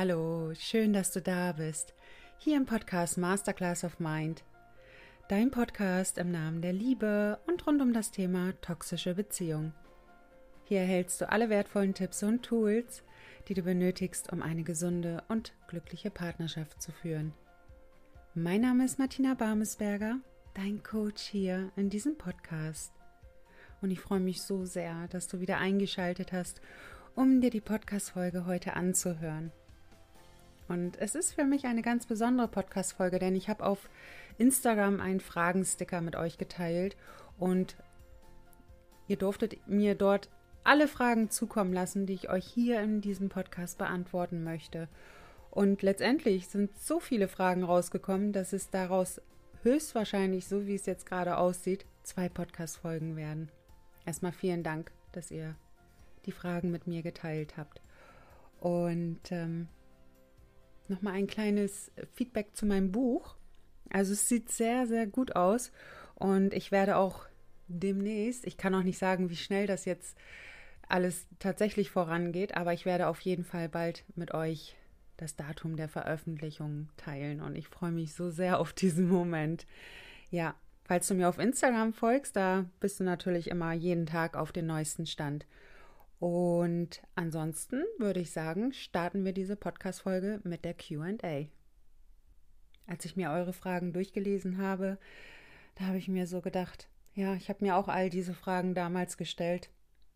Hallo, schön, dass du da bist. Hier im Podcast Masterclass of Mind. Dein Podcast im Namen der Liebe und rund um das Thema toxische Beziehung. Hier erhältst du alle wertvollen Tipps und Tools, die du benötigst, um eine gesunde und glückliche Partnerschaft zu führen. Mein Name ist Martina Barmesberger, dein Coach hier in diesem Podcast. Und ich freue mich so sehr, dass du wieder eingeschaltet hast, um dir die Podcast-Folge heute anzuhören. Und es ist für mich eine ganz besondere Podcast-Folge, denn ich habe auf Instagram einen Fragensticker mit euch geteilt und ihr durftet mir dort alle Fragen zukommen lassen, die ich euch hier in diesem Podcast beantworten möchte. Und letztendlich sind so viele Fragen rausgekommen, dass es daraus höchstwahrscheinlich, so wie es jetzt gerade aussieht, zwei Podcast-Folgen werden. Erstmal vielen Dank, dass ihr die Fragen mit mir geteilt habt. Und ähm, nochmal ein kleines Feedback zu meinem Buch. Also es sieht sehr, sehr gut aus und ich werde auch demnächst, ich kann auch nicht sagen, wie schnell das jetzt alles tatsächlich vorangeht, aber ich werde auf jeden Fall bald mit euch das Datum der Veröffentlichung teilen und ich freue mich so sehr auf diesen Moment. Ja, falls du mir auf Instagram folgst, da bist du natürlich immer jeden Tag auf den neuesten Stand. Und ansonsten würde ich sagen, starten wir diese Podcast-Folge mit der QA. Als ich mir eure Fragen durchgelesen habe, da habe ich mir so gedacht, ja, ich habe mir auch all diese Fragen damals gestellt.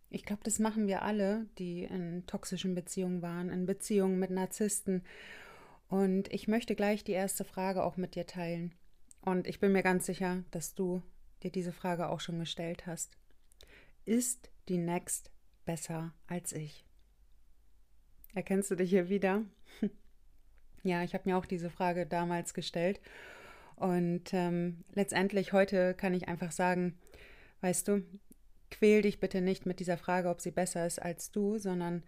Ich glaube, das machen wir alle, die in toxischen Beziehungen waren, in Beziehungen mit Narzissten. Und ich möchte gleich die erste Frage auch mit dir teilen. Und ich bin mir ganz sicher, dass du dir diese Frage auch schon gestellt hast. Ist die Next besser als ich. Erkennst du dich hier wieder? ja, ich habe mir auch diese Frage damals gestellt. Und ähm, letztendlich heute kann ich einfach sagen, weißt du, quäl dich bitte nicht mit dieser Frage, ob sie besser ist als du, sondern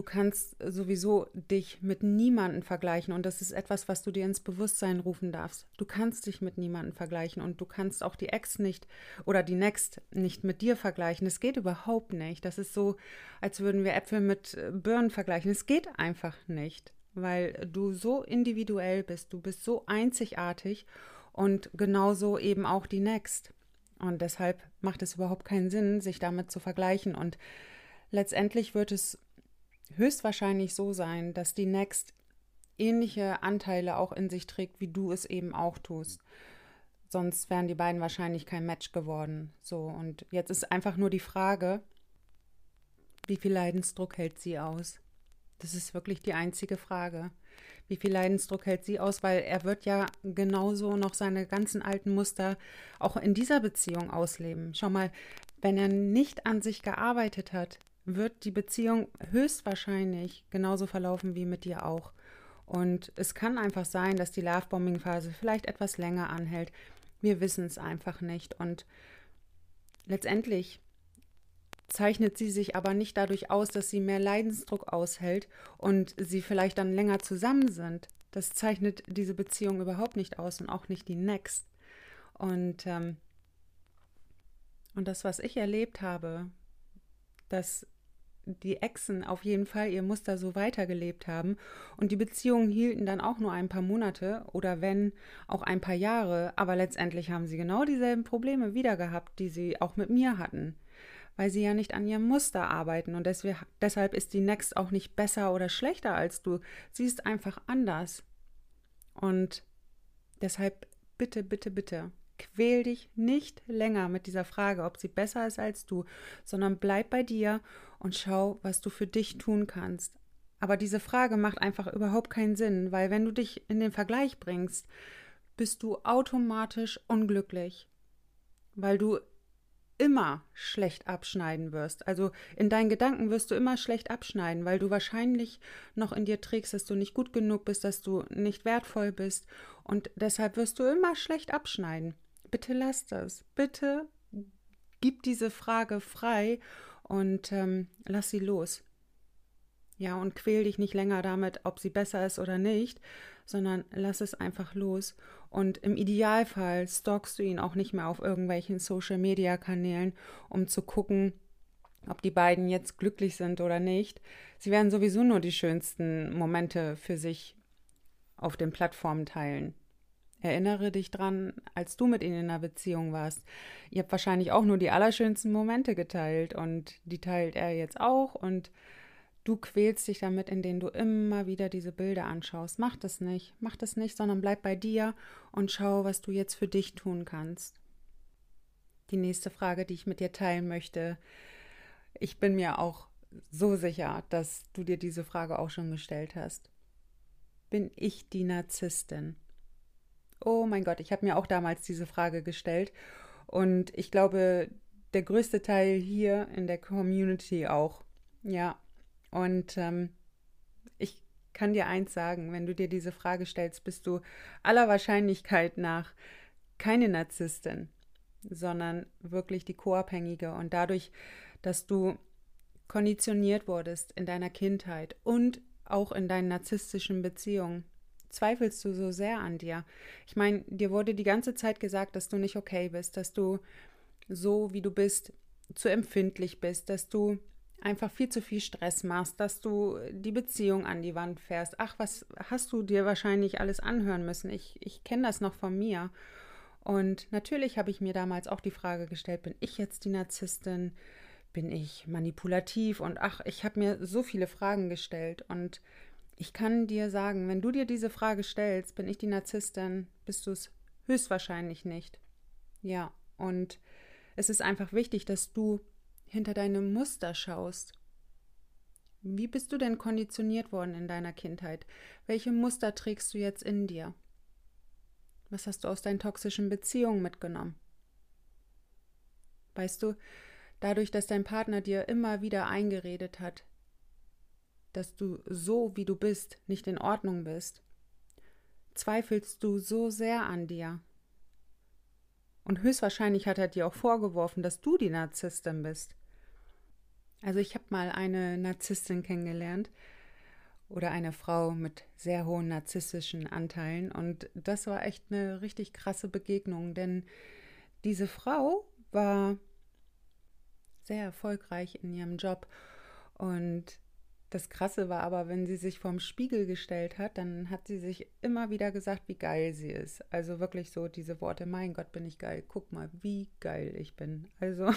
Du kannst sowieso dich mit niemandem vergleichen und das ist etwas, was du dir ins Bewusstsein rufen darfst. Du kannst dich mit niemandem vergleichen und du kannst auch die Ex nicht oder die Next nicht mit dir vergleichen. Es geht überhaupt nicht. Das ist so, als würden wir Äpfel mit äh, Birnen vergleichen. Es geht einfach nicht, weil du so individuell bist. Du bist so einzigartig und genauso eben auch die Next. Und deshalb macht es überhaupt keinen Sinn, sich damit zu vergleichen und letztendlich wird es höchstwahrscheinlich so sein, dass die Next ähnliche Anteile auch in sich trägt, wie du es eben auch tust. Sonst wären die beiden wahrscheinlich kein Match geworden. So, und jetzt ist einfach nur die Frage, wie viel Leidensdruck hält sie aus? Das ist wirklich die einzige Frage. Wie viel Leidensdruck hält sie aus? Weil er wird ja genauso noch seine ganzen alten Muster auch in dieser Beziehung ausleben. Schau mal, wenn er nicht an sich gearbeitet hat, wird die Beziehung höchstwahrscheinlich genauso verlaufen wie mit dir auch. Und es kann einfach sein, dass die Lovebombing-Phase vielleicht etwas länger anhält. Wir wissen es einfach nicht. Und letztendlich zeichnet sie sich aber nicht dadurch aus, dass sie mehr Leidensdruck aushält und sie vielleicht dann länger zusammen sind. Das zeichnet diese Beziehung überhaupt nicht aus und auch nicht die Next. Und, ähm, und das, was ich erlebt habe, dass die Exen auf jeden Fall ihr Muster so weitergelebt haben. Und die Beziehungen hielten dann auch nur ein paar Monate oder wenn auch ein paar Jahre, aber letztendlich haben sie genau dieselben Probleme wieder gehabt, die sie auch mit mir hatten, weil sie ja nicht an ihrem Muster arbeiten. Und deshalb ist die Next auch nicht besser oder schlechter als du, sie ist einfach anders. Und deshalb bitte, bitte, bitte, Quäl dich nicht länger mit dieser Frage, ob sie besser ist als du, sondern bleib bei dir und schau, was du für dich tun kannst. Aber diese Frage macht einfach überhaupt keinen Sinn, weil wenn du dich in den Vergleich bringst, bist du automatisch unglücklich, weil du immer schlecht abschneiden wirst. Also in deinen Gedanken wirst du immer schlecht abschneiden, weil du wahrscheinlich noch in dir trägst, dass du nicht gut genug bist, dass du nicht wertvoll bist und deshalb wirst du immer schlecht abschneiden bitte lass das. Bitte gib diese Frage frei und ähm, lass sie los. Ja, und quäl dich nicht länger damit, ob sie besser ist oder nicht, sondern lass es einfach los. Und im Idealfall stalkst du ihn auch nicht mehr auf irgendwelchen Social Media Kanälen, um zu gucken, ob die beiden jetzt glücklich sind oder nicht. Sie werden sowieso nur die schönsten Momente für sich auf den Plattformen teilen. Erinnere dich dran, als du mit ihnen in einer Beziehung warst. Ihr habt wahrscheinlich auch nur die allerschönsten Momente geteilt und die teilt er jetzt auch und du quälst dich damit, indem du immer wieder diese Bilder anschaust. Mach das nicht, mach das nicht, sondern bleib bei dir und schau, was du jetzt für dich tun kannst. Die nächste Frage, die ich mit dir teilen möchte, ich bin mir auch so sicher, dass du dir diese Frage auch schon gestellt hast. Bin ich die Narzisstin? Oh mein Gott, ich habe mir auch damals diese Frage gestellt. Und ich glaube, der größte Teil hier in der Community auch. Ja. Und ähm, ich kann dir eins sagen, wenn du dir diese Frage stellst, bist du aller Wahrscheinlichkeit nach keine Narzisstin, sondern wirklich die Co-Abhängige. Und dadurch, dass du konditioniert wurdest in deiner Kindheit und auch in deinen narzisstischen Beziehungen, zweifelst du so sehr an dir? Ich meine, dir wurde die ganze Zeit gesagt, dass du nicht okay bist, dass du so, wie du bist, zu empfindlich bist, dass du einfach viel zu viel Stress machst, dass du die Beziehung an die Wand fährst. Ach, was hast du dir wahrscheinlich alles anhören müssen? Ich, ich kenne das noch von mir. Und natürlich habe ich mir damals auch die Frage gestellt, bin ich jetzt die Narzisstin? Bin ich manipulativ? Und ach, ich habe mir so viele Fragen gestellt. Und ich kann dir sagen, wenn du dir diese Frage stellst, bin ich die Narzisstin, bist du es höchstwahrscheinlich nicht. Ja, und es ist einfach wichtig, dass du hinter deine Muster schaust. Wie bist du denn konditioniert worden in deiner Kindheit? Welche Muster trägst du jetzt in dir? Was hast du aus deinen toxischen Beziehungen mitgenommen? Weißt du, dadurch, dass dein Partner dir immer wieder eingeredet hat, dass du so, wie du bist, nicht in Ordnung bist, zweifelst du so sehr an dir. Und höchstwahrscheinlich hat er dir auch vorgeworfen, dass du die Narzisstin bist. Also ich habe mal eine Narzisstin kennengelernt oder eine Frau mit sehr hohen narzisstischen Anteilen und das war echt eine richtig krasse Begegnung, denn diese Frau war sehr erfolgreich in ihrem Job und das Krasse war aber, wenn sie sich vorm Spiegel gestellt hat, dann hat sie sich immer wieder gesagt, wie geil sie ist. Also wirklich so diese Worte, mein Gott, bin ich geil. Guck mal, wie geil ich bin. Also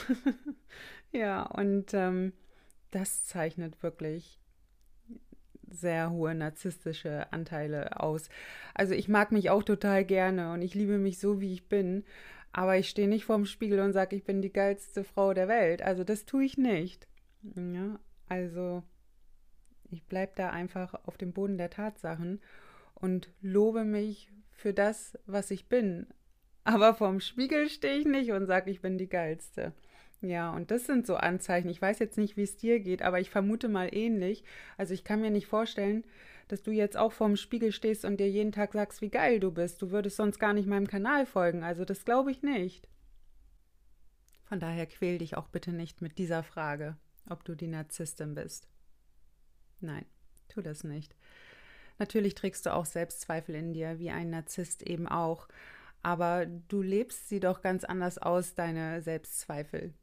ja, und ähm, das zeichnet wirklich sehr hohe narzisstische Anteile aus. Also ich mag mich auch total gerne und ich liebe mich so, wie ich bin. Aber ich stehe nicht vorm Spiegel und sage, ich bin die geilste Frau der Welt. Also das tue ich nicht. Ja, also ich bleibe da einfach auf dem Boden der Tatsachen und lobe mich für das, was ich bin. Aber vorm Spiegel stehe ich nicht und sage, ich bin die Geilste. Ja, und das sind so Anzeichen. Ich weiß jetzt nicht, wie es dir geht, aber ich vermute mal ähnlich. Also ich kann mir nicht vorstellen, dass du jetzt auch vorm Spiegel stehst und dir jeden Tag sagst, wie geil du bist. Du würdest sonst gar nicht meinem Kanal folgen. Also das glaube ich nicht. Von daher quäl dich auch bitte nicht mit dieser Frage, ob du die Narzisstin bist. Nein, tu das nicht. Natürlich trägst du auch Selbstzweifel in dir, wie ein Narzisst eben auch. Aber du lebst sie doch ganz anders aus, deine Selbstzweifel.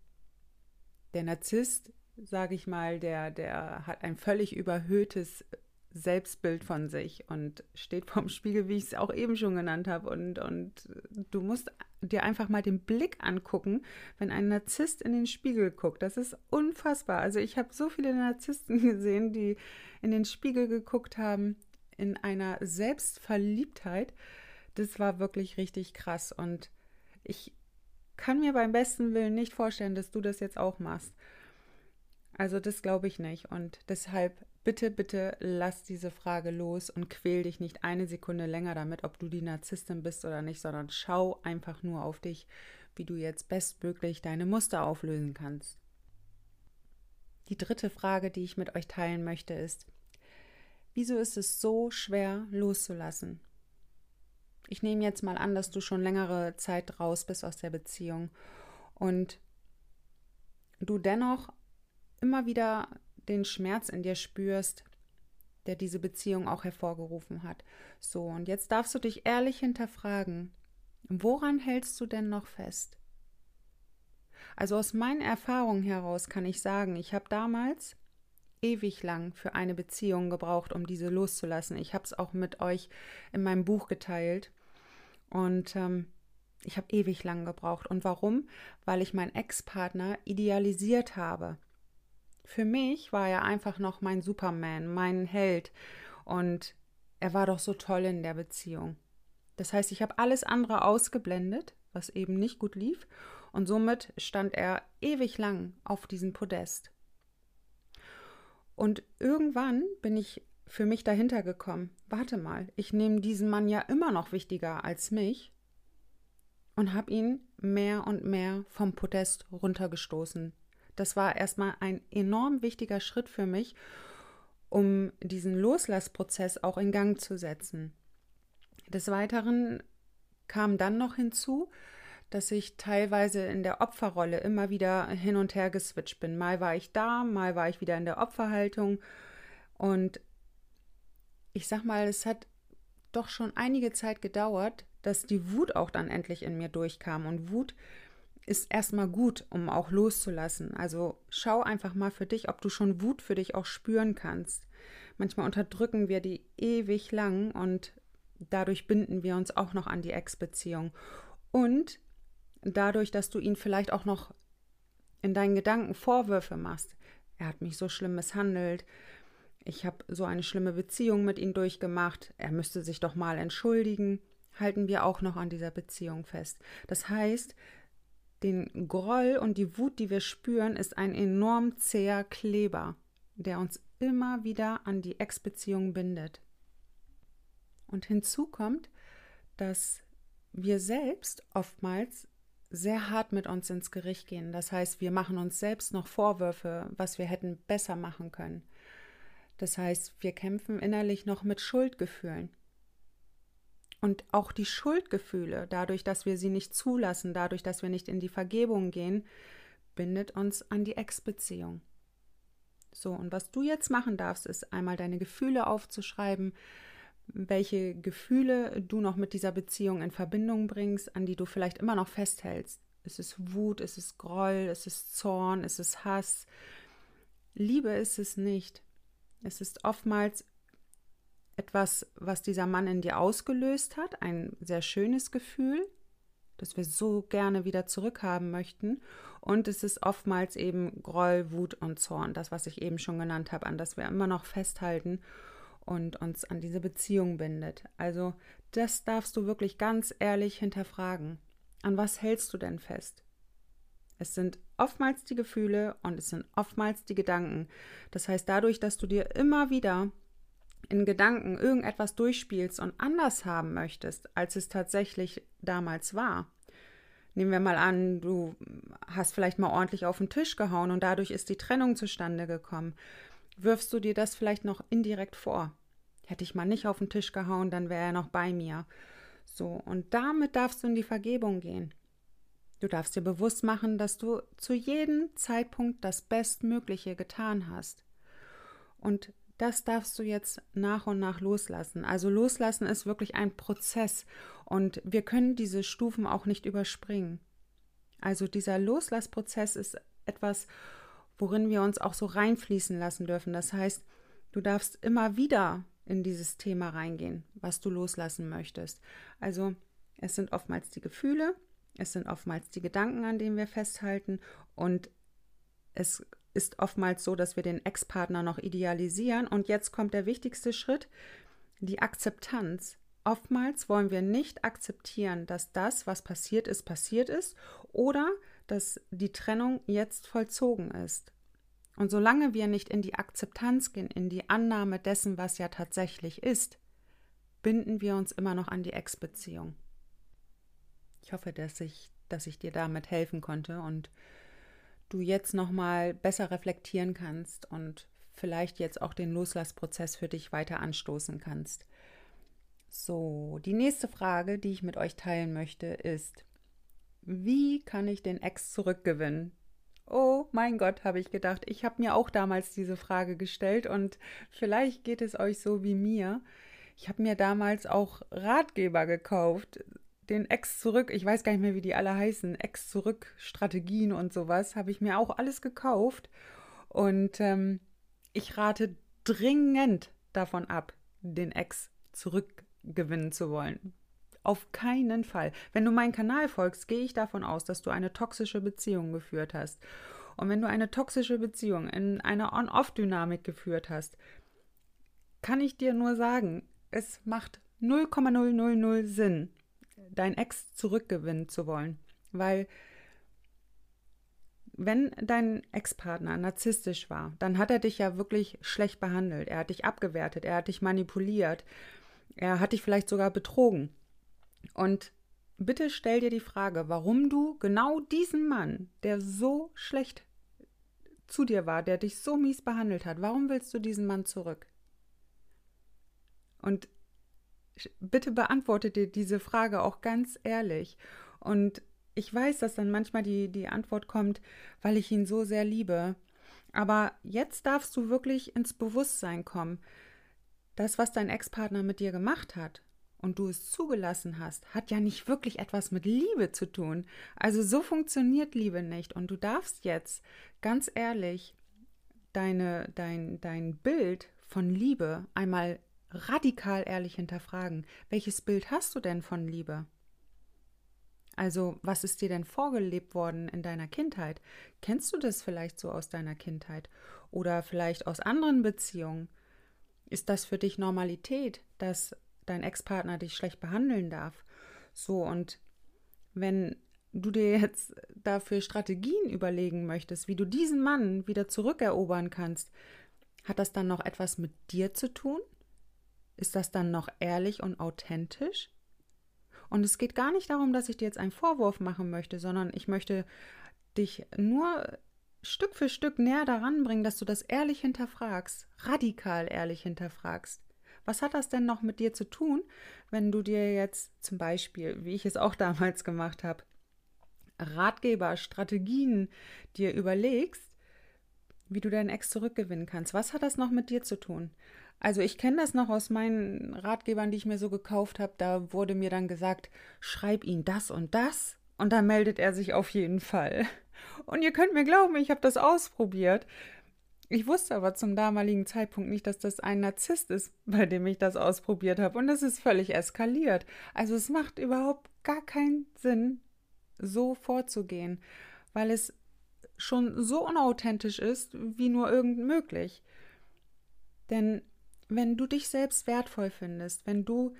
Der Narzisst, sage ich mal, der, der hat ein völlig überhöhtes Selbstbild von sich und steht vorm Spiegel, wie ich es auch eben schon genannt habe. Und, und du musst dir einfach mal den Blick angucken, wenn ein Narzisst in den Spiegel guckt. Das ist unfassbar. Also ich habe so viele Narzissten gesehen, die in den Spiegel geguckt haben, in einer Selbstverliebtheit. Das war wirklich richtig krass. Und ich kann mir beim besten Willen nicht vorstellen, dass du das jetzt auch machst. Also das glaube ich nicht. Und deshalb Bitte, bitte lass diese Frage los und quäl dich nicht eine Sekunde länger damit, ob du die Narzisstin bist oder nicht, sondern schau einfach nur auf dich, wie du jetzt bestmöglich deine Muster auflösen kannst. Die dritte Frage, die ich mit euch teilen möchte, ist, wieso ist es so schwer loszulassen? Ich nehme jetzt mal an, dass du schon längere Zeit raus bist aus der Beziehung und du dennoch immer wieder den Schmerz in dir spürst, der diese Beziehung auch hervorgerufen hat. So, und jetzt darfst du dich ehrlich hinterfragen, woran hältst du denn noch fest? Also aus meinen Erfahrungen heraus kann ich sagen, ich habe damals ewig lang für eine Beziehung gebraucht, um diese loszulassen. Ich habe es auch mit euch in meinem Buch geteilt. Und ähm, ich habe ewig lang gebraucht. Und warum? Weil ich meinen Ex-Partner idealisiert habe. Für mich war er einfach noch mein Superman, mein Held. Und er war doch so toll in der Beziehung. Das heißt, ich habe alles andere ausgeblendet, was eben nicht gut lief. Und somit stand er ewig lang auf diesem Podest. Und irgendwann bin ich für mich dahinter gekommen. Warte mal, ich nehme diesen Mann ja immer noch wichtiger als mich und habe ihn mehr und mehr vom Podest runtergestoßen. Das war erstmal ein enorm wichtiger Schritt für mich, um diesen Loslassprozess auch in Gang zu setzen. Des Weiteren kam dann noch hinzu, dass ich teilweise in der Opferrolle immer wieder hin und her geswitcht bin. Mal war ich da, mal war ich wieder in der Opferhaltung. Und ich sag mal, es hat doch schon einige Zeit gedauert, dass die Wut auch dann endlich in mir durchkam. Und Wut ist erstmal gut, um auch loszulassen. Also schau einfach mal für dich, ob du schon Wut für dich auch spüren kannst. Manchmal unterdrücken wir die ewig lang und dadurch binden wir uns auch noch an die Ex-Beziehung. Und dadurch, dass du ihn vielleicht auch noch in deinen Gedanken Vorwürfe machst. Er hat mich so schlimm misshandelt. Ich habe so eine schlimme Beziehung mit ihm durchgemacht. Er müsste sich doch mal entschuldigen. Halten wir auch noch an dieser Beziehung fest. Das heißt, den Groll und die Wut, die wir spüren, ist ein enorm zäher Kleber, der uns immer wieder an die Ex-Beziehung bindet. Und hinzu kommt, dass wir selbst oftmals sehr hart mit uns ins Gericht gehen. Das heißt, wir machen uns selbst noch Vorwürfe, was wir hätten besser machen können. Das heißt, wir kämpfen innerlich noch mit Schuldgefühlen. Und auch die Schuldgefühle, dadurch, dass wir sie nicht zulassen, dadurch, dass wir nicht in die Vergebung gehen, bindet uns an die Ex-Beziehung. So, und was du jetzt machen darfst, ist einmal deine Gefühle aufzuschreiben, welche Gefühle du noch mit dieser Beziehung in Verbindung bringst, an die du vielleicht immer noch festhältst. Ist es Wut, ist es Groll, ist es Zorn, ist es Hass? Liebe ist es nicht. Es ist oftmals etwas, was dieser Mann in dir ausgelöst hat, ein sehr schönes Gefühl, das wir so gerne wieder zurückhaben möchten. Und es ist oftmals eben Groll, Wut und Zorn, das, was ich eben schon genannt habe, an das wir immer noch festhalten und uns an diese Beziehung bindet. Also das darfst du wirklich ganz ehrlich hinterfragen. An was hältst du denn fest? Es sind oftmals die Gefühle und es sind oftmals die Gedanken. Das heißt, dadurch, dass du dir immer wieder in Gedanken irgendetwas durchspielst und anders haben möchtest, als es tatsächlich damals war. Nehmen wir mal an, du hast vielleicht mal ordentlich auf den Tisch gehauen und dadurch ist die Trennung zustande gekommen wirfst du dir das vielleicht noch indirekt vor. Hätte ich mal nicht auf den Tisch gehauen, dann wäre er noch bei mir. So, und damit darfst du in die Vergebung gehen. Du darfst dir bewusst machen, dass du zu jedem Zeitpunkt das Bestmögliche getan hast. Und das darfst du jetzt nach und nach loslassen. Also loslassen ist wirklich ein Prozess und wir können diese Stufen auch nicht überspringen. Also dieser Loslassprozess ist etwas, worin wir uns auch so reinfließen lassen dürfen. Das heißt, du darfst immer wieder in dieses Thema reingehen, was du loslassen möchtest. Also es sind oftmals die Gefühle, es sind oftmals die Gedanken, an denen wir festhalten und es ist oftmals so, dass wir den Ex-Partner noch idealisieren und jetzt kommt der wichtigste Schritt, die Akzeptanz. Oftmals wollen wir nicht akzeptieren, dass das, was passiert ist, passiert ist oder dass die Trennung jetzt vollzogen ist. Und solange wir nicht in die Akzeptanz gehen, in die Annahme dessen, was ja tatsächlich ist, binden wir uns immer noch an die Ex-Beziehung. Ich hoffe, dass ich, dass ich dir damit helfen konnte und du jetzt nochmal besser reflektieren kannst und vielleicht jetzt auch den Loslassprozess für dich weiter anstoßen kannst. So, die nächste Frage, die ich mit euch teilen möchte, ist, wie kann ich den Ex zurückgewinnen? Oh mein Gott, habe ich gedacht. Ich habe mir auch damals diese Frage gestellt und vielleicht geht es euch so wie mir. Ich habe mir damals auch Ratgeber gekauft, den Ex zurück, ich weiß gar nicht mehr, wie die alle heißen, Ex zurück Strategien und sowas, habe ich mir auch alles gekauft. Und ähm, ich rate dringend davon ab, den Ex zurückgewinnen zu wollen. Auf keinen Fall. Wenn du meinen Kanal folgst, gehe ich davon aus, dass du eine toxische Beziehung geführt hast. Und wenn du eine toxische Beziehung in einer On-Off-Dynamik geführt hast, kann ich dir nur sagen, es macht 0,000 Sinn, dein Ex zurückgewinnen zu wollen. Weil wenn dein Ex-Partner narzisstisch war, dann hat er dich ja wirklich schlecht behandelt. Er hat dich abgewertet, er hat dich manipuliert, er hat dich vielleicht sogar betrogen. Und bitte stell dir die Frage, warum du genau diesen Mann, der so schlecht zu dir war, der dich so mies behandelt hat, warum willst du diesen Mann zurück? Und bitte beantworte dir diese Frage auch ganz ehrlich. Und ich weiß, dass dann manchmal die, die Antwort kommt, weil ich ihn so sehr liebe. Aber jetzt darfst du wirklich ins Bewusstsein kommen. Das, was dein Ex-Partner mit dir gemacht hat und du es zugelassen hast, hat ja nicht wirklich etwas mit Liebe zu tun. Also so funktioniert Liebe nicht. Und du darfst jetzt ganz ehrlich deine, dein, dein Bild von Liebe einmal radikal ehrlich hinterfragen. Welches Bild hast du denn von Liebe? Also, was ist dir denn vorgelebt worden in deiner Kindheit? Kennst du das vielleicht so aus deiner Kindheit oder vielleicht aus anderen Beziehungen? Ist das für dich Normalität, dass dein Ex-Partner dich schlecht behandeln darf? So, und wenn du dir jetzt dafür Strategien überlegen möchtest, wie du diesen Mann wieder zurückerobern kannst, hat das dann noch etwas mit dir zu tun? Ist das dann noch ehrlich und authentisch? Und es geht gar nicht darum, dass ich dir jetzt einen Vorwurf machen möchte, sondern ich möchte dich nur Stück für Stück näher daran bringen, dass du das ehrlich hinterfragst, radikal ehrlich hinterfragst. Was hat das denn noch mit dir zu tun, wenn du dir jetzt zum Beispiel, wie ich es auch damals gemacht habe, Ratgeber, Strategien dir überlegst, wie du deinen Ex zurückgewinnen kannst? Was hat das noch mit dir zu tun? Also ich kenne das noch aus meinen Ratgebern, die ich mir so gekauft habe. Da wurde mir dann gesagt, schreib ihn das und das und dann meldet er sich auf jeden Fall. Und ihr könnt mir glauben, ich habe das ausprobiert. Ich wusste aber zum damaligen Zeitpunkt nicht, dass das ein Narzisst ist, bei dem ich das ausprobiert habe. Und es ist völlig eskaliert. Also es macht überhaupt gar keinen Sinn, so vorzugehen, weil es schon so unauthentisch ist, wie nur irgend möglich. Denn wenn du dich selbst wertvoll findest, wenn du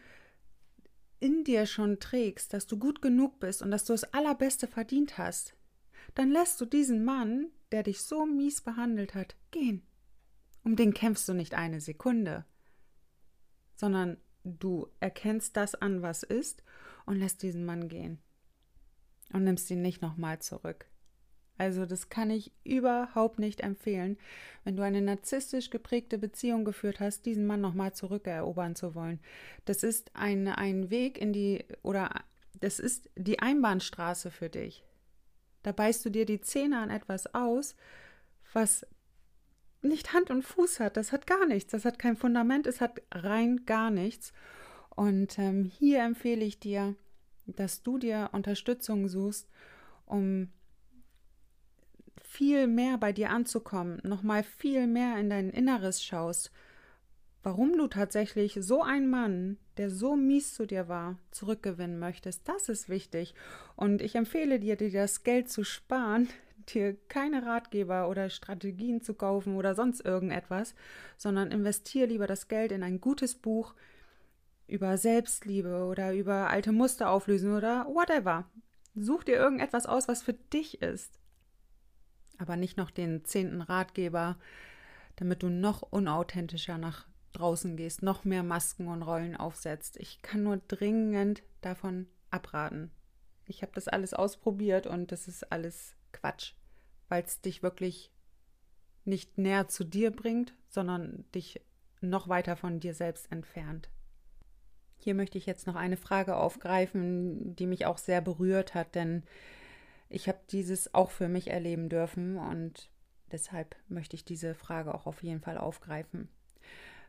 in dir schon trägst, dass du gut genug bist und dass du das Allerbeste verdient hast, dann lässt du diesen Mann, der dich so mies behandelt hat, gehen. Um den kämpfst du nicht eine Sekunde, sondern du erkennst das an, was ist, und lässt diesen Mann gehen. Und nimmst ihn nicht nochmal zurück. Also das kann ich überhaupt nicht empfehlen, wenn du eine narzisstisch geprägte Beziehung geführt hast, diesen Mann nochmal zurückerobern zu wollen. Das ist ein, ein Weg in die, oder das ist die Einbahnstraße für dich. Da beißt du dir die Zähne an etwas aus, was nicht Hand und Fuß hat. Das hat gar nichts. Das hat kein Fundament. Es hat rein gar nichts. Und ähm, hier empfehle ich dir, dass du dir Unterstützung suchst, um viel mehr bei dir anzukommen, nochmal viel mehr in dein Inneres schaust, warum du tatsächlich so einen Mann, der so mies zu dir war, zurückgewinnen möchtest, das ist wichtig. Und ich empfehle dir, dir das Geld zu sparen, dir keine Ratgeber oder Strategien zu kaufen oder sonst irgendetwas, sondern investiere lieber das Geld in ein gutes Buch über Selbstliebe oder über alte Muster auflösen oder whatever. Such dir irgendetwas aus, was für dich ist aber nicht noch den zehnten Ratgeber, damit du noch unauthentischer nach draußen gehst, noch mehr Masken und Rollen aufsetzt. Ich kann nur dringend davon abraten. Ich habe das alles ausprobiert und das ist alles Quatsch, weil es dich wirklich nicht näher zu dir bringt, sondern dich noch weiter von dir selbst entfernt. Hier möchte ich jetzt noch eine Frage aufgreifen, die mich auch sehr berührt hat, denn ich habe dieses auch für mich erleben dürfen und deshalb möchte ich diese Frage auch auf jeden Fall aufgreifen.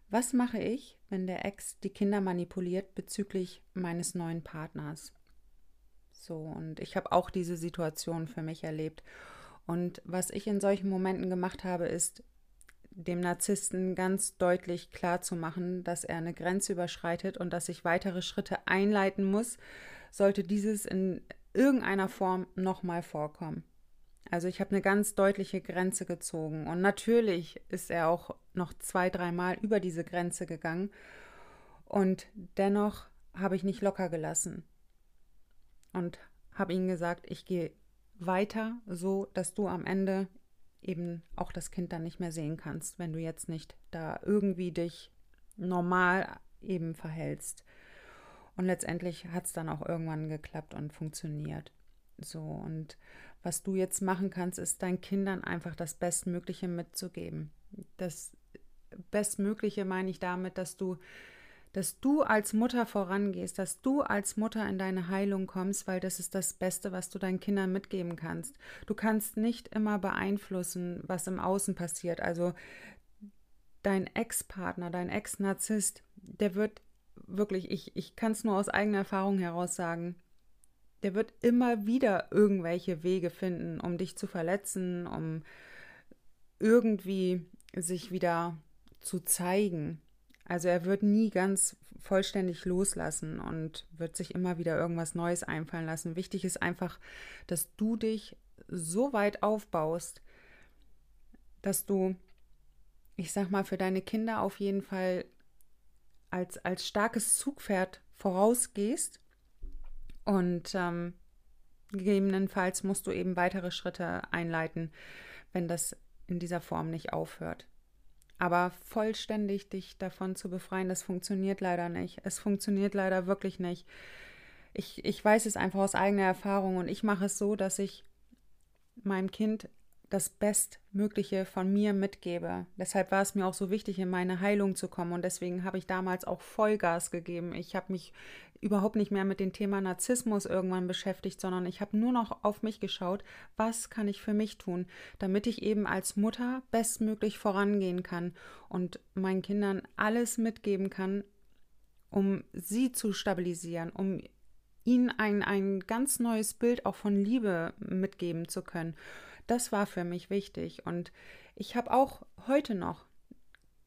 Was mache ich, wenn der Ex die Kinder manipuliert bezüglich meines neuen Partners? So, und ich habe auch diese Situation für mich erlebt. Und was ich in solchen Momenten gemacht habe, ist, dem Narzissten ganz deutlich klar zu machen, dass er eine Grenze überschreitet und dass ich weitere Schritte einleiten muss, sollte dieses in irgendeiner Form nochmal vorkommen. Also ich habe eine ganz deutliche Grenze gezogen und natürlich ist er auch noch zwei, dreimal über diese Grenze gegangen und dennoch habe ich nicht locker gelassen und habe ihm gesagt, ich gehe weiter, so dass du am Ende eben auch das Kind dann nicht mehr sehen kannst, wenn du jetzt nicht da irgendwie dich normal eben verhältst. Und letztendlich hat es dann auch irgendwann geklappt und funktioniert. So, und was du jetzt machen kannst, ist deinen Kindern einfach das Bestmögliche mitzugeben. Das Bestmögliche meine ich damit, dass du dass du als Mutter vorangehst, dass du als Mutter in deine Heilung kommst, weil das ist das Beste, was du deinen Kindern mitgeben kannst. Du kannst nicht immer beeinflussen, was im Außen passiert. Also dein Ex-Partner, dein Ex-Narzisst, der wird wirklich, ich, ich kann es nur aus eigener Erfahrung heraus sagen, der wird immer wieder irgendwelche Wege finden, um dich zu verletzen, um irgendwie sich wieder zu zeigen. Also er wird nie ganz vollständig loslassen und wird sich immer wieder irgendwas Neues einfallen lassen. Wichtig ist einfach, dass du dich so weit aufbaust, dass du, ich sag mal, für deine Kinder auf jeden Fall als, als starkes Zugpferd vorausgehst und ähm, gegebenenfalls musst du eben weitere Schritte einleiten, wenn das in dieser Form nicht aufhört. Aber vollständig dich davon zu befreien, das funktioniert leider nicht. Es funktioniert leider wirklich nicht. Ich, ich weiß es einfach aus eigener Erfahrung und ich mache es so, dass ich meinem Kind das Bestmögliche von mir mitgebe. Deshalb war es mir auch so wichtig, in meine Heilung zu kommen. Und deswegen habe ich damals auch Vollgas gegeben. Ich habe mich überhaupt nicht mehr mit dem Thema Narzissmus irgendwann beschäftigt, sondern ich habe nur noch auf mich geschaut, was kann ich für mich tun, damit ich eben als Mutter bestmöglich vorangehen kann und meinen Kindern alles mitgeben kann, um sie zu stabilisieren, um ihnen ein, ein ganz neues Bild auch von Liebe mitgeben zu können. Das war für mich wichtig. Und ich habe auch heute noch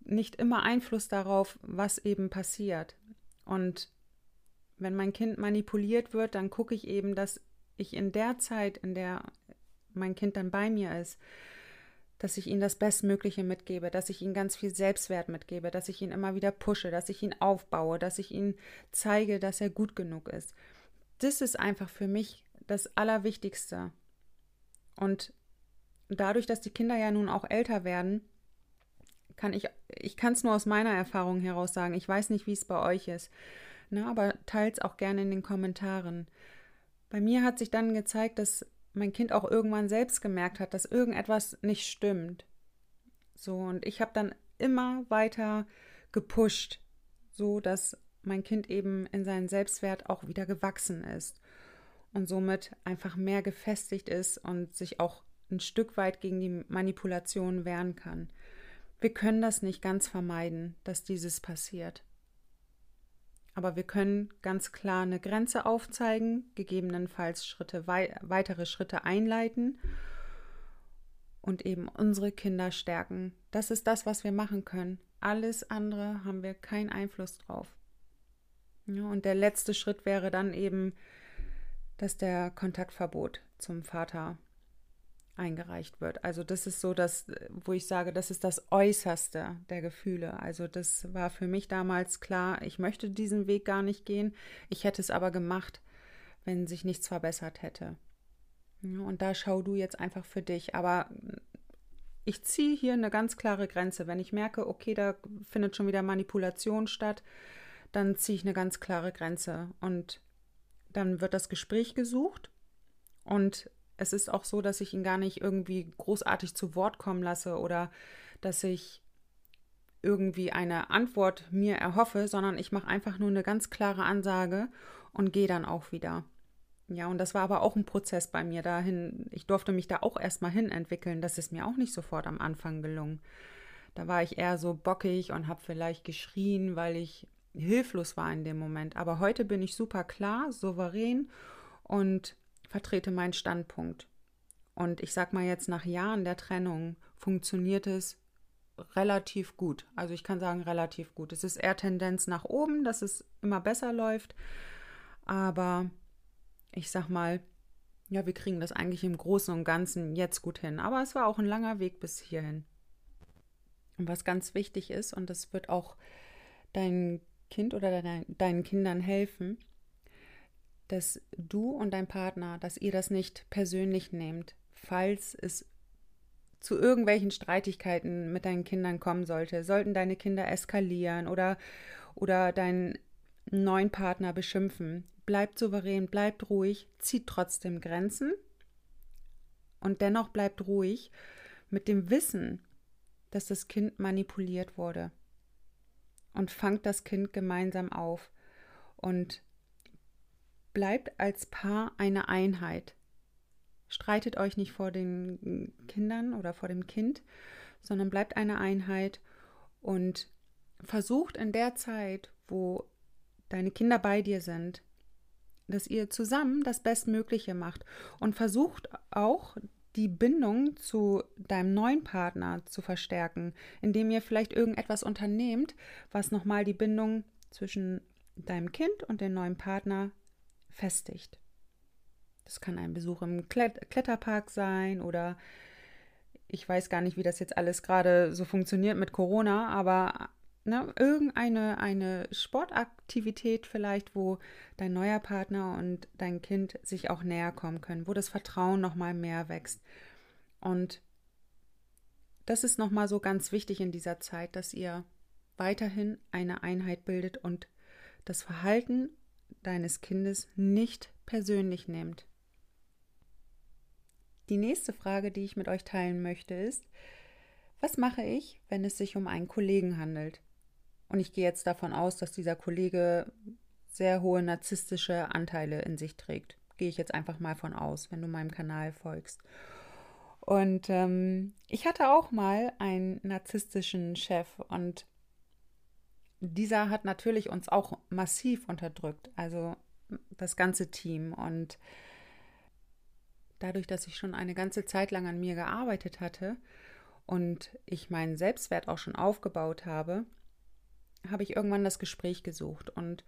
nicht immer Einfluss darauf, was eben passiert. Und wenn mein Kind manipuliert wird, dann gucke ich eben, dass ich in der Zeit, in der mein Kind dann bei mir ist, dass ich ihm das Bestmögliche mitgebe, dass ich ihm ganz viel Selbstwert mitgebe, dass ich ihn immer wieder pushe, dass ich ihn aufbaue, dass ich ihm zeige, dass er gut genug ist. Das ist einfach für mich das Allerwichtigste. Und dadurch, dass die Kinder ja nun auch älter werden, kann ich, ich kann es nur aus meiner Erfahrung heraus sagen. Ich weiß nicht, wie es bei euch ist. Ne, aber teils auch gerne in den Kommentaren. Bei mir hat sich dann gezeigt, dass mein Kind auch irgendwann selbst gemerkt hat, dass irgendetwas nicht stimmt. So, und ich habe dann immer weiter gepusht, so dass mein Kind eben in seinen Selbstwert auch wieder gewachsen ist und somit einfach mehr gefestigt ist und sich auch ein Stück weit gegen die Manipulation wehren kann. Wir können das nicht ganz vermeiden, dass dieses passiert. Aber wir können ganz klar eine Grenze aufzeigen, gegebenenfalls Schritte, wei weitere Schritte einleiten und eben unsere Kinder stärken. Das ist das, was wir machen können. Alles andere haben wir keinen Einfluss drauf. Ja, und der letzte Schritt wäre dann eben, dass der Kontaktverbot zum Vater eingereicht wird. Also das ist so das, wo ich sage, das ist das Äußerste der Gefühle. Also das war für mich damals klar, ich möchte diesen Weg gar nicht gehen. Ich hätte es aber gemacht, wenn sich nichts verbessert hätte. Und da schau du jetzt einfach für dich. Aber ich ziehe hier eine ganz klare Grenze. Wenn ich merke, okay, da findet schon wieder Manipulation statt, dann ziehe ich eine ganz klare Grenze. Und dann wird das Gespräch gesucht und es ist auch so, dass ich ihn gar nicht irgendwie großartig zu Wort kommen lasse oder dass ich irgendwie eine Antwort mir erhoffe, sondern ich mache einfach nur eine ganz klare Ansage und gehe dann auch wieder. Ja, und das war aber auch ein Prozess bei mir dahin. Ich durfte mich da auch erstmal hin entwickeln. Das ist mir auch nicht sofort am Anfang gelungen. Da war ich eher so bockig und habe vielleicht geschrien, weil ich hilflos war in dem Moment. Aber heute bin ich super klar, souverän und vertrete meinen Standpunkt. Und ich sag mal jetzt, nach Jahren der Trennung funktioniert es relativ gut. Also ich kann sagen, relativ gut. Es ist eher Tendenz nach oben, dass es immer besser läuft. Aber ich sag mal, ja, wir kriegen das eigentlich im Großen und Ganzen jetzt gut hin. Aber es war auch ein langer Weg bis hierhin. Und was ganz wichtig ist, und das wird auch dein Kind oder dein, deinen Kindern helfen, dass du und dein Partner, dass ihr das nicht persönlich nehmt, falls es zu irgendwelchen Streitigkeiten mit deinen Kindern kommen sollte. Sollten deine Kinder eskalieren oder, oder deinen neuen Partner beschimpfen. Bleibt souverän, bleibt ruhig, zieht trotzdem Grenzen und dennoch bleibt ruhig mit dem Wissen, dass das Kind manipuliert wurde. Und fangt das Kind gemeinsam auf und bleibt als Paar eine Einheit. Streitet euch nicht vor den Kindern oder vor dem Kind, sondern bleibt eine Einheit und versucht in der Zeit, wo deine Kinder bei dir sind, dass ihr zusammen das Bestmögliche macht und versucht auch die Bindung zu deinem neuen Partner zu verstärken, indem ihr vielleicht irgendetwas unternehmt, was nochmal die Bindung zwischen deinem Kind und dem neuen Partner festigt. Das kann ein Besuch im Kletterpark sein oder ich weiß gar nicht, wie das jetzt alles gerade so funktioniert mit Corona, aber ne, irgendeine eine Sportaktivität vielleicht, wo dein neuer Partner und dein Kind sich auch näher kommen können, wo das Vertrauen nochmal mehr wächst. Und das ist nochmal so ganz wichtig in dieser Zeit, dass ihr weiterhin eine Einheit bildet und das Verhalten deines Kindes nicht persönlich nehmt. Die nächste Frage, die ich mit euch teilen möchte, ist, was mache ich, wenn es sich um einen Kollegen handelt? Und ich gehe jetzt davon aus, dass dieser Kollege sehr hohe narzisstische Anteile in sich trägt. Gehe ich jetzt einfach mal von aus, wenn du meinem Kanal folgst. Und ähm, ich hatte auch mal einen narzisstischen Chef und dieser hat natürlich uns auch massiv unterdrückt, also das ganze Team. Und dadurch, dass ich schon eine ganze Zeit lang an mir gearbeitet hatte und ich meinen Selbstwert auch schon aufgebaut habe, habe ich irgendwann das Gespräch gesucht. Und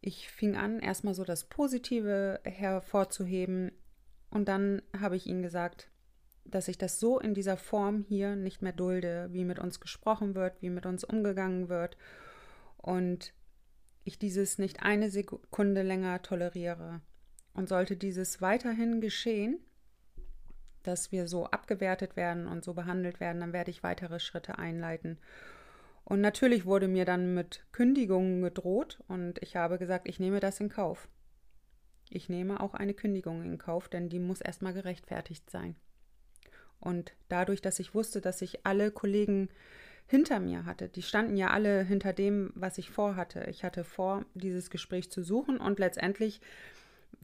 ich fing an, erstmal so das Positive hervorzuheben. Und dann habe ich ihm gesagt, dass ich das so in dieser Form hier nicht mehr dulde, wie mit uns gesprochen wird, wie mit uns umgegangen wird und ich dieses nicht eine Sekunde länger toleriere. Und sollte dieses weiterhin geschehen, dass wir so abgewertet werden und so behandelt werden, dann werde ich weitere Schritte einleiten. Und natürlich wurde mir dann mit Kündigungen gedroht und ich habe gesagt, ich nehme das in Kauf. Ich nehme auch eine Kündigung in Kauf, denn die muss erstmal gerechtfertigt sein. Und dadurch, dass ich wusste, dass ich alle Kollegen hinter mir hatte. Die standen ja alle hinter dem, was ich vorhatte. Ich hatte vor, dieses Gespräch zu suchen und letztendlich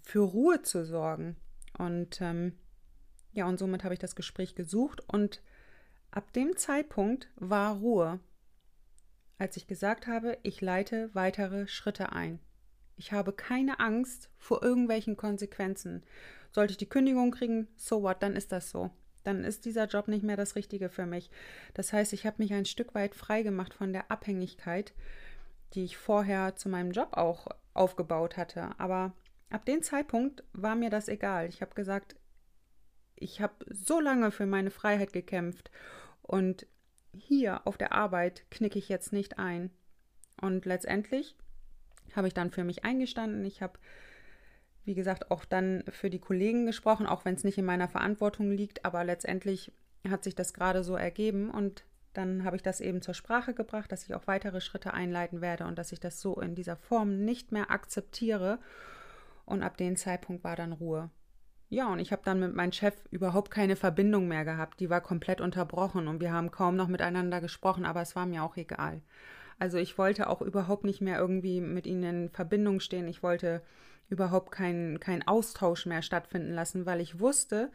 für Ruhe zu sorgen. Und ähm, ja, und somit habe ich das Gespräch gesucht und ab dem Zeitpunkt war Ruhe, als ich gesagt habe, ich leite weitere Schritte ein. Ich habe keine Angst vor irgendwelchen Konsequenzen. Sollte ich die Kündigung kriegen, so what, dann ist das so dann ist dieser Job nicht mehr das Richtige für mich. Das heißt, ich habe mich ein Stück weit frei gemacht von der Abhängigkeit, die ich vorher zu meinem Job auch aufgebaut hatte. Aber ab dem Zeitpunkt war mir das egal. Ich habe gesagt, ich habe so lange für meine Freiheit gekämpft und hier auf der Arbeit knicke ich jetzt nicht ein. Und letztendlich habe ich dann für mich eingestanden. Ich habe wie gesagt, auch dann für die Kollegen gesprochen, auch wenn es nicht in meiner Verantwortung liegt, aber letztendlich hat sich das gerade so ergeben und dann habe ich das eben zur Sprache gebracht, dass ich auch weitere Schritte einleiten werde und dass ich das so in dieser Form nicht mehr akzeptiere. Und ab dem Zeitpunkt war dann Ruhe. Ja, und ich habe dann mit meinem Chef überhaupt keine Verbindung mehr gehabt. Die war komplett unterbrochen und wir haben kaum noch miteinander gesprochen, aber es war mir auch egal. Also ich wollte auch überhaupt nicht mehr irgendwie mit ihnen in Verbindung stehen. Ich wollte überhaupt keinen kein Austausch mehr stattfinden lassen, weil ich wusste,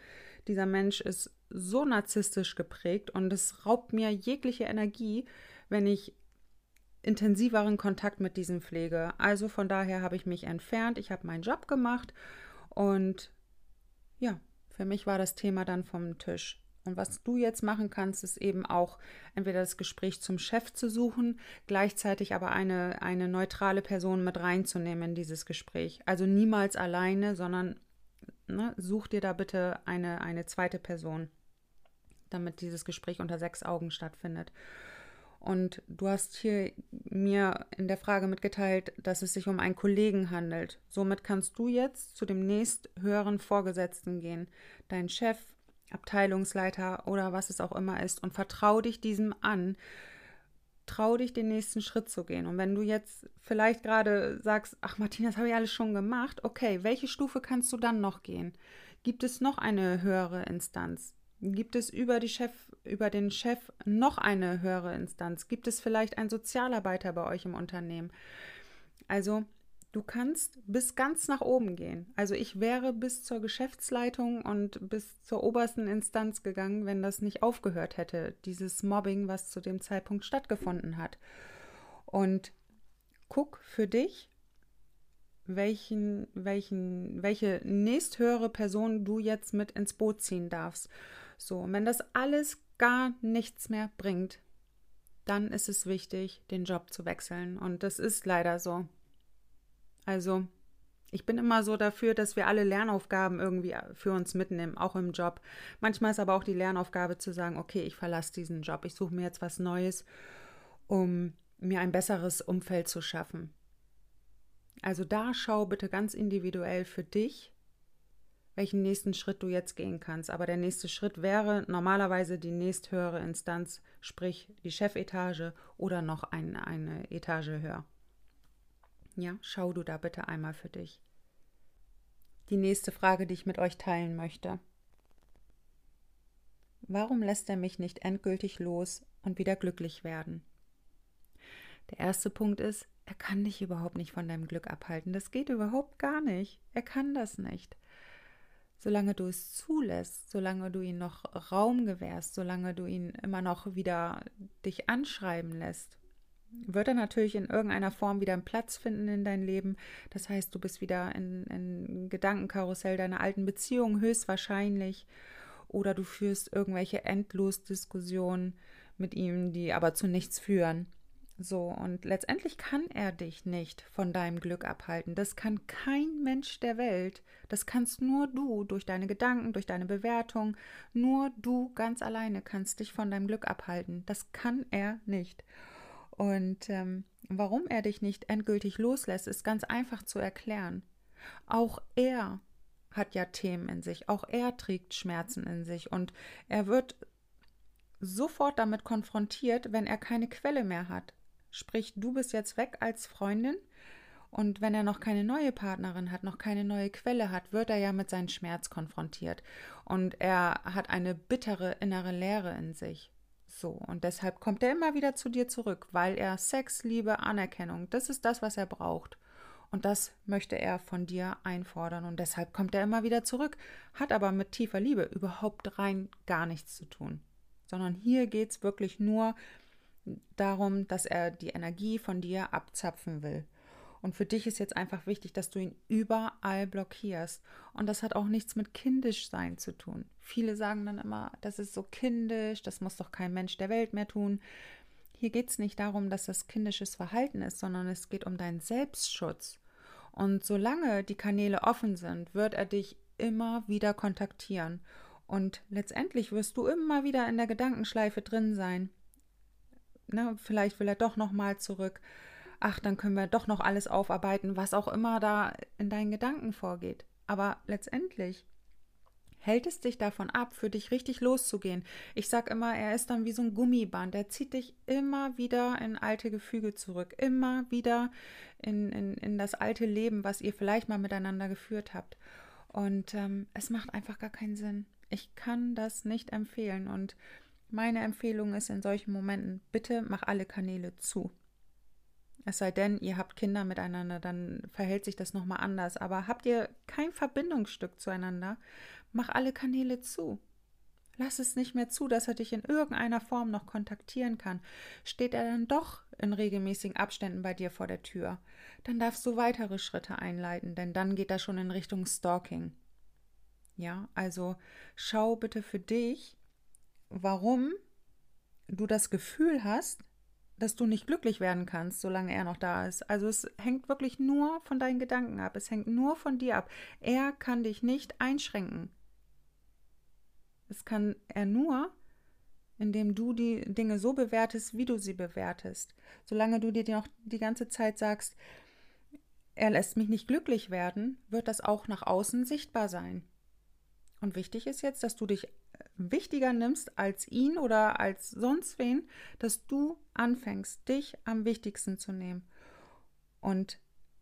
dieser Mensch ist so narzisstisch geprägt und es raubt mir jegliche Energie, wenn ich intensiveren Kontakt mit diesem pflege. Also von daher habe ich mich entfernt, ich habe meinen Job gemacht Und ja, für mich war das Thema dann vom Tisch. Und was du jetzt machen kannst, ist eben auch entweder das Gespräch zum Chef zu suchen, gleichzeitig aber eine, eine neutrale Person mit reinzunehmen in dieses Gespräch. Also niemals alleine, sondern ne, such dir da bitte eine, eine zweite Person, damit dieses Gespräch unter sechs Augen stattfindet. Und du hast hier mir in der Frage mitgeteilt, dass es sich um einen Kollegen handelt. Somit kannst du jetzt zu dem nächst höheren Vorgesetzten gehen, dein Chef, Abteilungsleiter oder was es auch immer ist, und vertrau dich diesem an. Trau dich, den nächsten Schritt zu gehen. Und wenn du jetzt vielleicht gerade sagst, ach Martina, das habe ich alles schon gemacht, okay, welche Stufe kannst du dann noch gehen? Gibt es noch eine höhere Instanz? Gibt es über, die Chef, über den Chef noch eine höhere Instanz? Gibt es vielleicht einen Sozialarbeiter bei euch im Unternehmen? Also du kannst bis ganz nach oben gehen. Also ich wäre bis zur Geschäftsleitung und bis zur obersten Instanz gegangen, wenn das nicht aufgehört hätte, dieses Mobbing, was zu dem Zeitpunkt stattgefunden hat. Und guck für dich, welchen, welchen, welche nächsthöhere Person du jetzt mit ins Boot ziehen darfst. So, und wenn das alles gar nichts mehr bringt, dann ist es wichtig, den Job zu wechseln. Und das ist leider so. Also, ich bin immer so dafür, dass wir alle Lernaufgaben irgendwie für uns mitnehmen, auch im Job. Manchmal ist aber auch die Lernaufgabe zu sagen, okay, ich verlasse diesen Job, ich suche mir jetzt was Neues, um mir ein besseres Umfeld zu schaffen. Also da schau bitte ganz individuell für dich, welchen nächsten Schritt du jetzt gehen kannst. Aber der nächste Schritt wäre normalerweise die nächsthöhere Instanz, sprich die Chefetage oder noch ein, eine Etage höher. Ja, schau du da bitte einmal für dich. Die nächste Frage, die ich mit euch teilen möchte. Warum lässt er mich nicht endgültig los und wieder glücklich werden? Der erste Punkt ist, er kann dich überhaupt nicht von deinem Glück abhalten. Das geht überhaupt gar nicht. Er kann das nicht solange du es zulässt, solange du ihm noch Raum gewährst, solange du ihn immer noch wieder dich anschreiben lässt, wird er natürlich in irgendeiner Form wieder einen Platz finden in dein Leben. Das heißt, du bist wieder in, in Gedankenkarussell deiner alten Beziehung höchstwahrscheinlich. Oder du führst irgendwelche Endlosdiskussionen mit ihm, die aber zu nichts führen. So, und letztendlich kann er dich nicht von deinem Glück abhalten. Das kann kein Mensch der Welt. Das kannst nur du durch deine Gedanken, durch deine Bewertung. Nur du ganz alleine kannst dich von deinem Glück abhalten. Das kann er nicht. Und ähm, warum er dich nicht endgültig loslässt, ist ganz einfach zu erklären. Auch er hat ja Themen in sich. Auch er trägt Schmerzen in sich. Und er wird sofort damit konfrontiert, wenn er keine Quelle mehr hat. Sprich, du bist jetzt weg als Freundin und wenn er noch keine neue Partnerin hat, noch keine neue Quelle hat, wird er ja mit seinem Schmerz konfrontiert. Und er hat eine bittere innere Leere in sich. So, und deshalb kommt er immer wieder zu dir zurück, weil er Sex, Liebe, Anerkennung, das ist das, was er braucht. Und das möchte er von dir einfordern. Und deshalb kommt er immer wieder zurück, hat aber mit tiefer Liebe überhaupt rein gar nichts zu tun. Sondern hier geht es wirklich nur darum, dass er die Energie von dir abzapfen will. Und für dich ist jetzt einfach wichtig, dass du ihn überall blockierst. Und das hat auch nichts mit kindisch sein zu tun. Viele sagen dann immer, das ist so kindisch, das muss doch kein Mensch der Welt mehr tun. Hier geht es nicht darum, dass das kindisches Verhalten ist, sondern es geht um deinen Selbstschutz. Und solange die Kanäle offen sind, wird er dich immer wieder kontaktieren. Und letztendlich wirst du immer wieder in der Gedankenschleife drin sein ne, vielleicht will er doch noch mal zurück. Ach, dann können wir doch noch alles aufarbeiten, was auch immer da in deinen Gedanken vorgeht. Aber letztendlich hält es dich davon ab, für dich richtig loszugehen. Ich sag immer, er ist dann wie so ein Gummiband, der zieht dich immer wieder in alte Gefüge zurück, immer wieder in, in, in das alte Leben, was ihr vielleicht mal miteinander geführt habt. Und ähm, es macht einfach gar keinen Sinn. Ich kann das nicht empfehlen. Und meine Empfehlung ist in solchen Momenten, bitte mach alle Kanäle zu. Es sei denn, ihr habt Kinder miteinander, dann verhält sich das nochmal anders. Aber habt ihr kein Verbindungsstück zueinander, mach alle Kanäle zu. Lass es nicht mehr zu, dass er dich in irgendeiner Form noch kontaktieren kann. Steht er dann doch in regelmäßigen Abständen bei dir vor der Tür, dann darfst du weitere Schritte einleiten, denn dann geht das schon in Richtung Stalking. Ja, also schau bitte für dich, warum du das Gefühl hast, dass du nicht glücklich werden kannst, solange er noch da ist. Also es hängt wirklich nur von deinen Gedanken ab. Es hängt nur von dir ab. Er kann dich nicht einschränken. Das kann er nur, indem du die Dinge so bewertest, wie du sie bewertest. Solange du dir noch die ganze Zeit sagst, er lässt mich nicht glücklich werden, wird das auch nach außen sichtbar sein. Und wichtig ist jetzt, dass du dich wichtiger nimmst als ihn oder als sonst wen, dass du anfängst, dich am wichtigsten zu nehmen. Und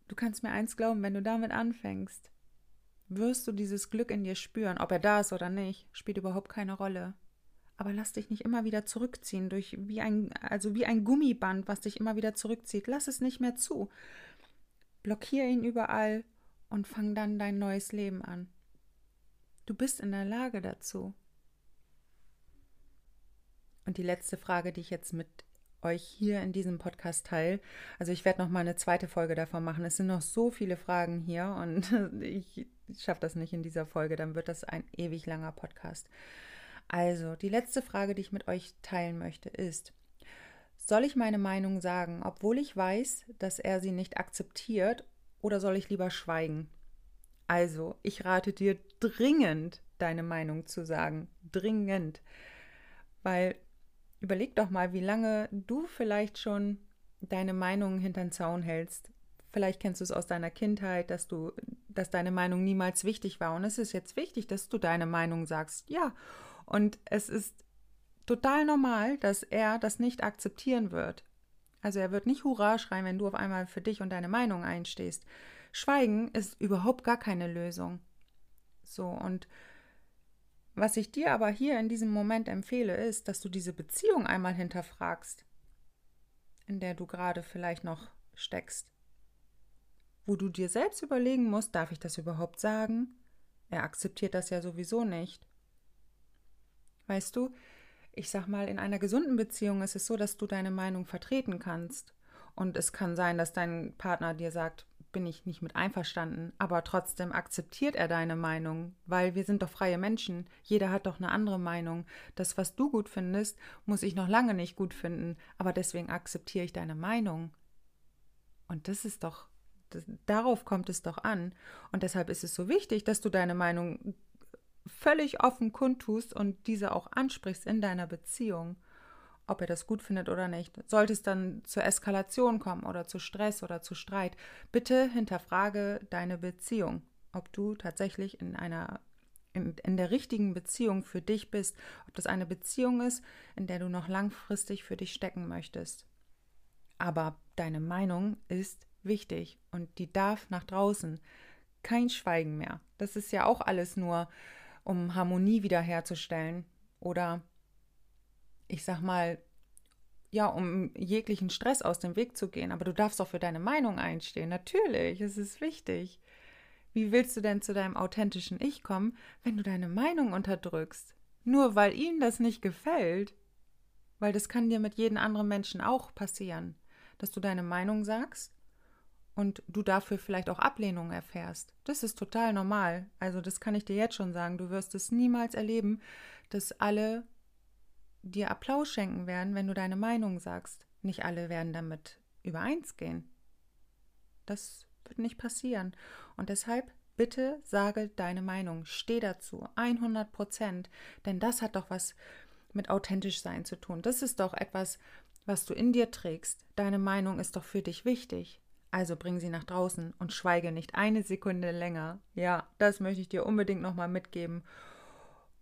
du kannst mir eins glauben, wenn du damit anfängst, wirst du dieses Glück in dir spüren. Ob er da ist oder nicht, spielt überhaupt keine Rolle. Aber lass dich nicht immer wieder zurückziehen durch wie ein, also wie ein Gummiband, was dich immer wieder zurückzieht. Lass es nicht mehr zu. Blockier ihn überall und fang dann dein neues Leben an. Du bist in der Lage dazu. Und die letzte Frage, die ich jetzt mit euch hier in diesem Podcast teile. Also ich werde noch mal eine zweite Folge davon machen. Es sind noch so viele Fragen hier und ich schaffe das nicht in dieser Folge. Dann wird das ein ewig langer Podcast. Also die letzte Frage, die ich mit euch teilen möchte, ist: Soll ich meine Meinung sagen, obwohl ich weiß, dass er sie nicht akzeptiert, oder soll ich lieber schweigen? Also ich rate dir dringend, deine Meinung zu sagen, dringend, weil Überleg doch mal, wie lange du vielleicht schon deine Meinung hinter Zaun hältst. Vielleicht kennst du es aus deiner Kindheit, dass du, dass deine Meinung niemals wichtig war. Und es ist jetzt wichtig, dass du deine Meinung sagst. Ja. Und es ist total normal, dass er das nicht akzeptieren wird. Also er wird nicht Hurra schreien, wenn du auf einmal für dich und deine Meinung einstehst. Schweigen ist überhaupt gar keine Lösung. So, und was ich dir aber hier in diesem Moment empfehle, ist, dass du diese Beziehung einmal hinterfragst, in der du gerade vielleicht noch steckst. Wo du dir selbst überlegen musst, darf ich das überhaupt sagen? Er akzeptiert das ja sowieso nicht. Weißt du, ich sag mal, in einer gesunden Beziehung ist es so, dass du deine Meinung vertreten kannst. Und es kann sein, dass dein Partner dir sagt, bin ich nicht mit einverstanden, aber trotzdem akzeptiert er deine Meinung, weil wir sind doch freie Menschen. Jeder hat doch eine andere Meinung. Das, was du gut findest, muss ich noch lange nicht gut finden, aber deswegen akzeptiere ich deine Meinung. Und das ist doch, das, darauf kommt es doch an. Und deshalb ist es so wichtig, dass du deine Meinung völlig offen kundtust und diese auch ansprichst in deiner Beziehung ob er das gut findet oder nicht. Sollte es dann zur Eskalation kommen oder zu Stress oder zu Streit, bitte hinterfrage deine Beziehung, ob du tatsächlich in einer in, in der richtigen Beziehung für dich bist, ob das eine Beziehung ist, in der du noch langfristig für dich stecken möchtest. Aber deine Meinung ist wichtig und die darf nach draußen. Kein Schweigen mehr. Das ist ja auch alles nur, um Harmonie wiederherzustellen oder ich sag mal, ja, um jeglichen Stress aus dem Weg zu gehen. Aber du darfst auch für deine Meinung einstehen. Natürlich, es ist wichtig. Wie willst du denn zu deinem authentischen Ich kommen, wenn du deine Meinung unterdrückst? Nur weil ihm das nicht gefällt? Weil das kann dir mit jedem anderen Menschen auch passieren, dass du deine Meinung sagst und du dafür vielleicht auch Ablehnung erfährst. Das ist total normal. Also das kann ich dir jetzt schon sagen. Du wirst es niemals erleben, dass alle dir Applaus schenken werden, wenn du deine Meinung sagst. Nicht alle werden damit übereins gehen. Das wird nicht passieren. Und deshalb bitte sage deine Meinung. Steh dazu. 100 Prozent. Denn das hat doch was mit authentisch sein zu tun. Das ist doch etwas, was du in dir trägst. Deine Meinung ist doch für dich wichtig. Also bring sie nach draußen und schweige nicht eine Sekunde länger. Ja, das möchte ich dir unbedingt nochmal mitgeben.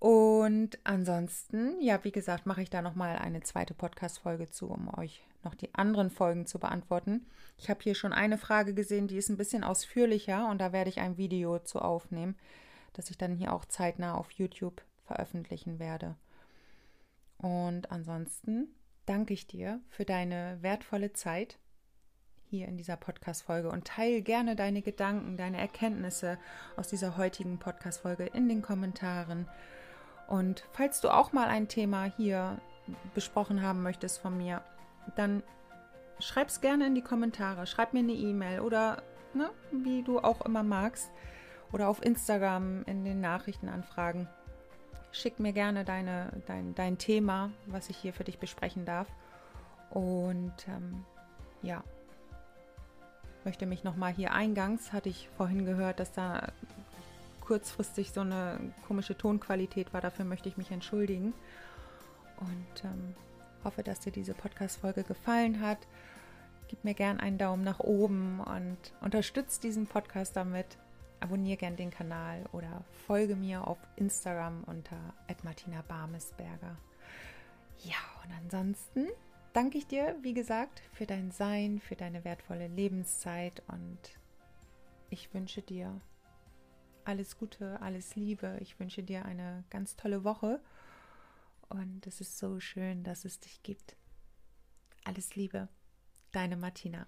Und ansonsten, ja, wie gesagt, mache ich da nochmal eine zweite Podcast-Folge zu, um euch noch die anderen Folgen zu beantworten. Ich habe hier schon eine Frage gesehen, die ist ein bisschen ausführlicher und da werde ich ein Video zu aufnehmen, das ich dann hier auch zeitnah auf YouTube veröffentlichen werde. Und ansonsten danke ich dir für deine wertvolle Zeit hier in dieser Podcast-Folge und teile gerne deine Gedanken, deine Erkenntnisse aus dieser heutigen Podcast-Folge in den Kommentaren. Und falls du auch mal ein Thema hier besprochen haben möchtest von mir, dann schreib es gerne in die Kommentare. Schreib mir eine E-Mail oder ne, wie du auch immer magst. Oder auf Instagram in den Nachrichtenanfragen. Schick mir gerne deine, dein, dein Thema, was ich hier für dich besprechen darf. Und ähm, ja, möchte mich nochmal hier eingangs, hatte ich vorhin gehört, dass da kurzfristig so eine komische Tonqualität war. Dafür möchte ich mich entschuldigen. Und ähm, hoffe, dass dir diese Podcast-Folge gefallen hat. Gib mir gern einen Daumen nach oben und unterstütze diesen Podcast damit. Abonniere gern den Kanal oder folge mir auf Instagram unter Martina Barmesberger. Ja, und ansonsten danke ich dir, wie gesagt, für dein Sein, für deine wertvolle Lebenszeit und ich wünsche dir alles Gute, alles Liebe. Ich wünsche dir eine ganz tolle Woche und es ist so schön, dass es dich gibt. Alles Liebe, deine Martina.